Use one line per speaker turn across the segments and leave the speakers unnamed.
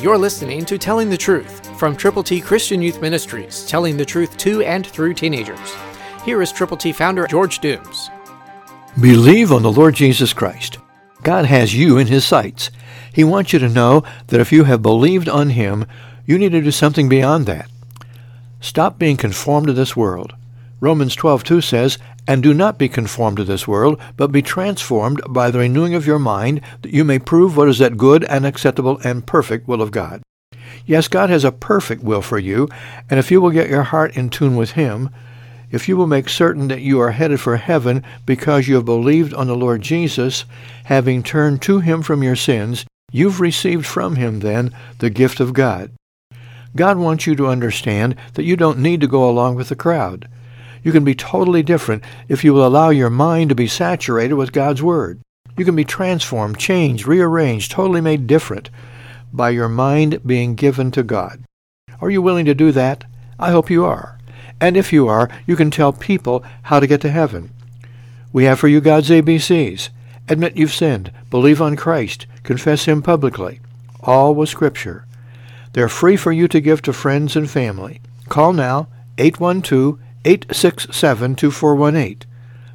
You're listening to Telling the Truth from Triple T Christian Youth Ministries, telling the truth to and through teenagers. Here is Triple T founder George Dooms.
Believe on the Lord Jesus Christ. God has you in His sights. He wants you to know that if you have believed on Him, you need to do something beyond that. Stop being conformed to this world. Romans 12:2 says, "And do not be conformed to this world, but be transformed by the renewing of your mind, that you may prove what is that good and acceptable and perfect will of God." Yes, God has a perfect will for you, and if you will get your heart in tune with him, if you will make certain that you are headed for heaven because you have believed on the Lord Jesus, having turned to him from your sins, you've received from him then the gift of God. God wants you to understand that you don't need to go along with the crowd. You can be totally different if you will allow your mind to be saturated with God's Word. You can be transformed, changed, rearranged, totally made different by your mind being given to God. Are you willing to do that? I hope you are. And if you are, you can tell people how to get to heaven. We have for you God's ABCs. Admit you've sinned. Believe on Christ. Confess Him publicly. All with Scripture. They're free for you to give to friends and family. Call now 812 867 2418.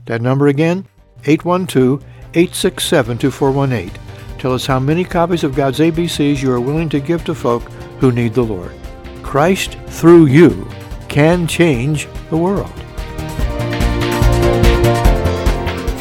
That number again 812 867 2418. Tell us how many copies of God's ABCs you are willing to give to folk who need the Lord. Christ, through you, can change the world.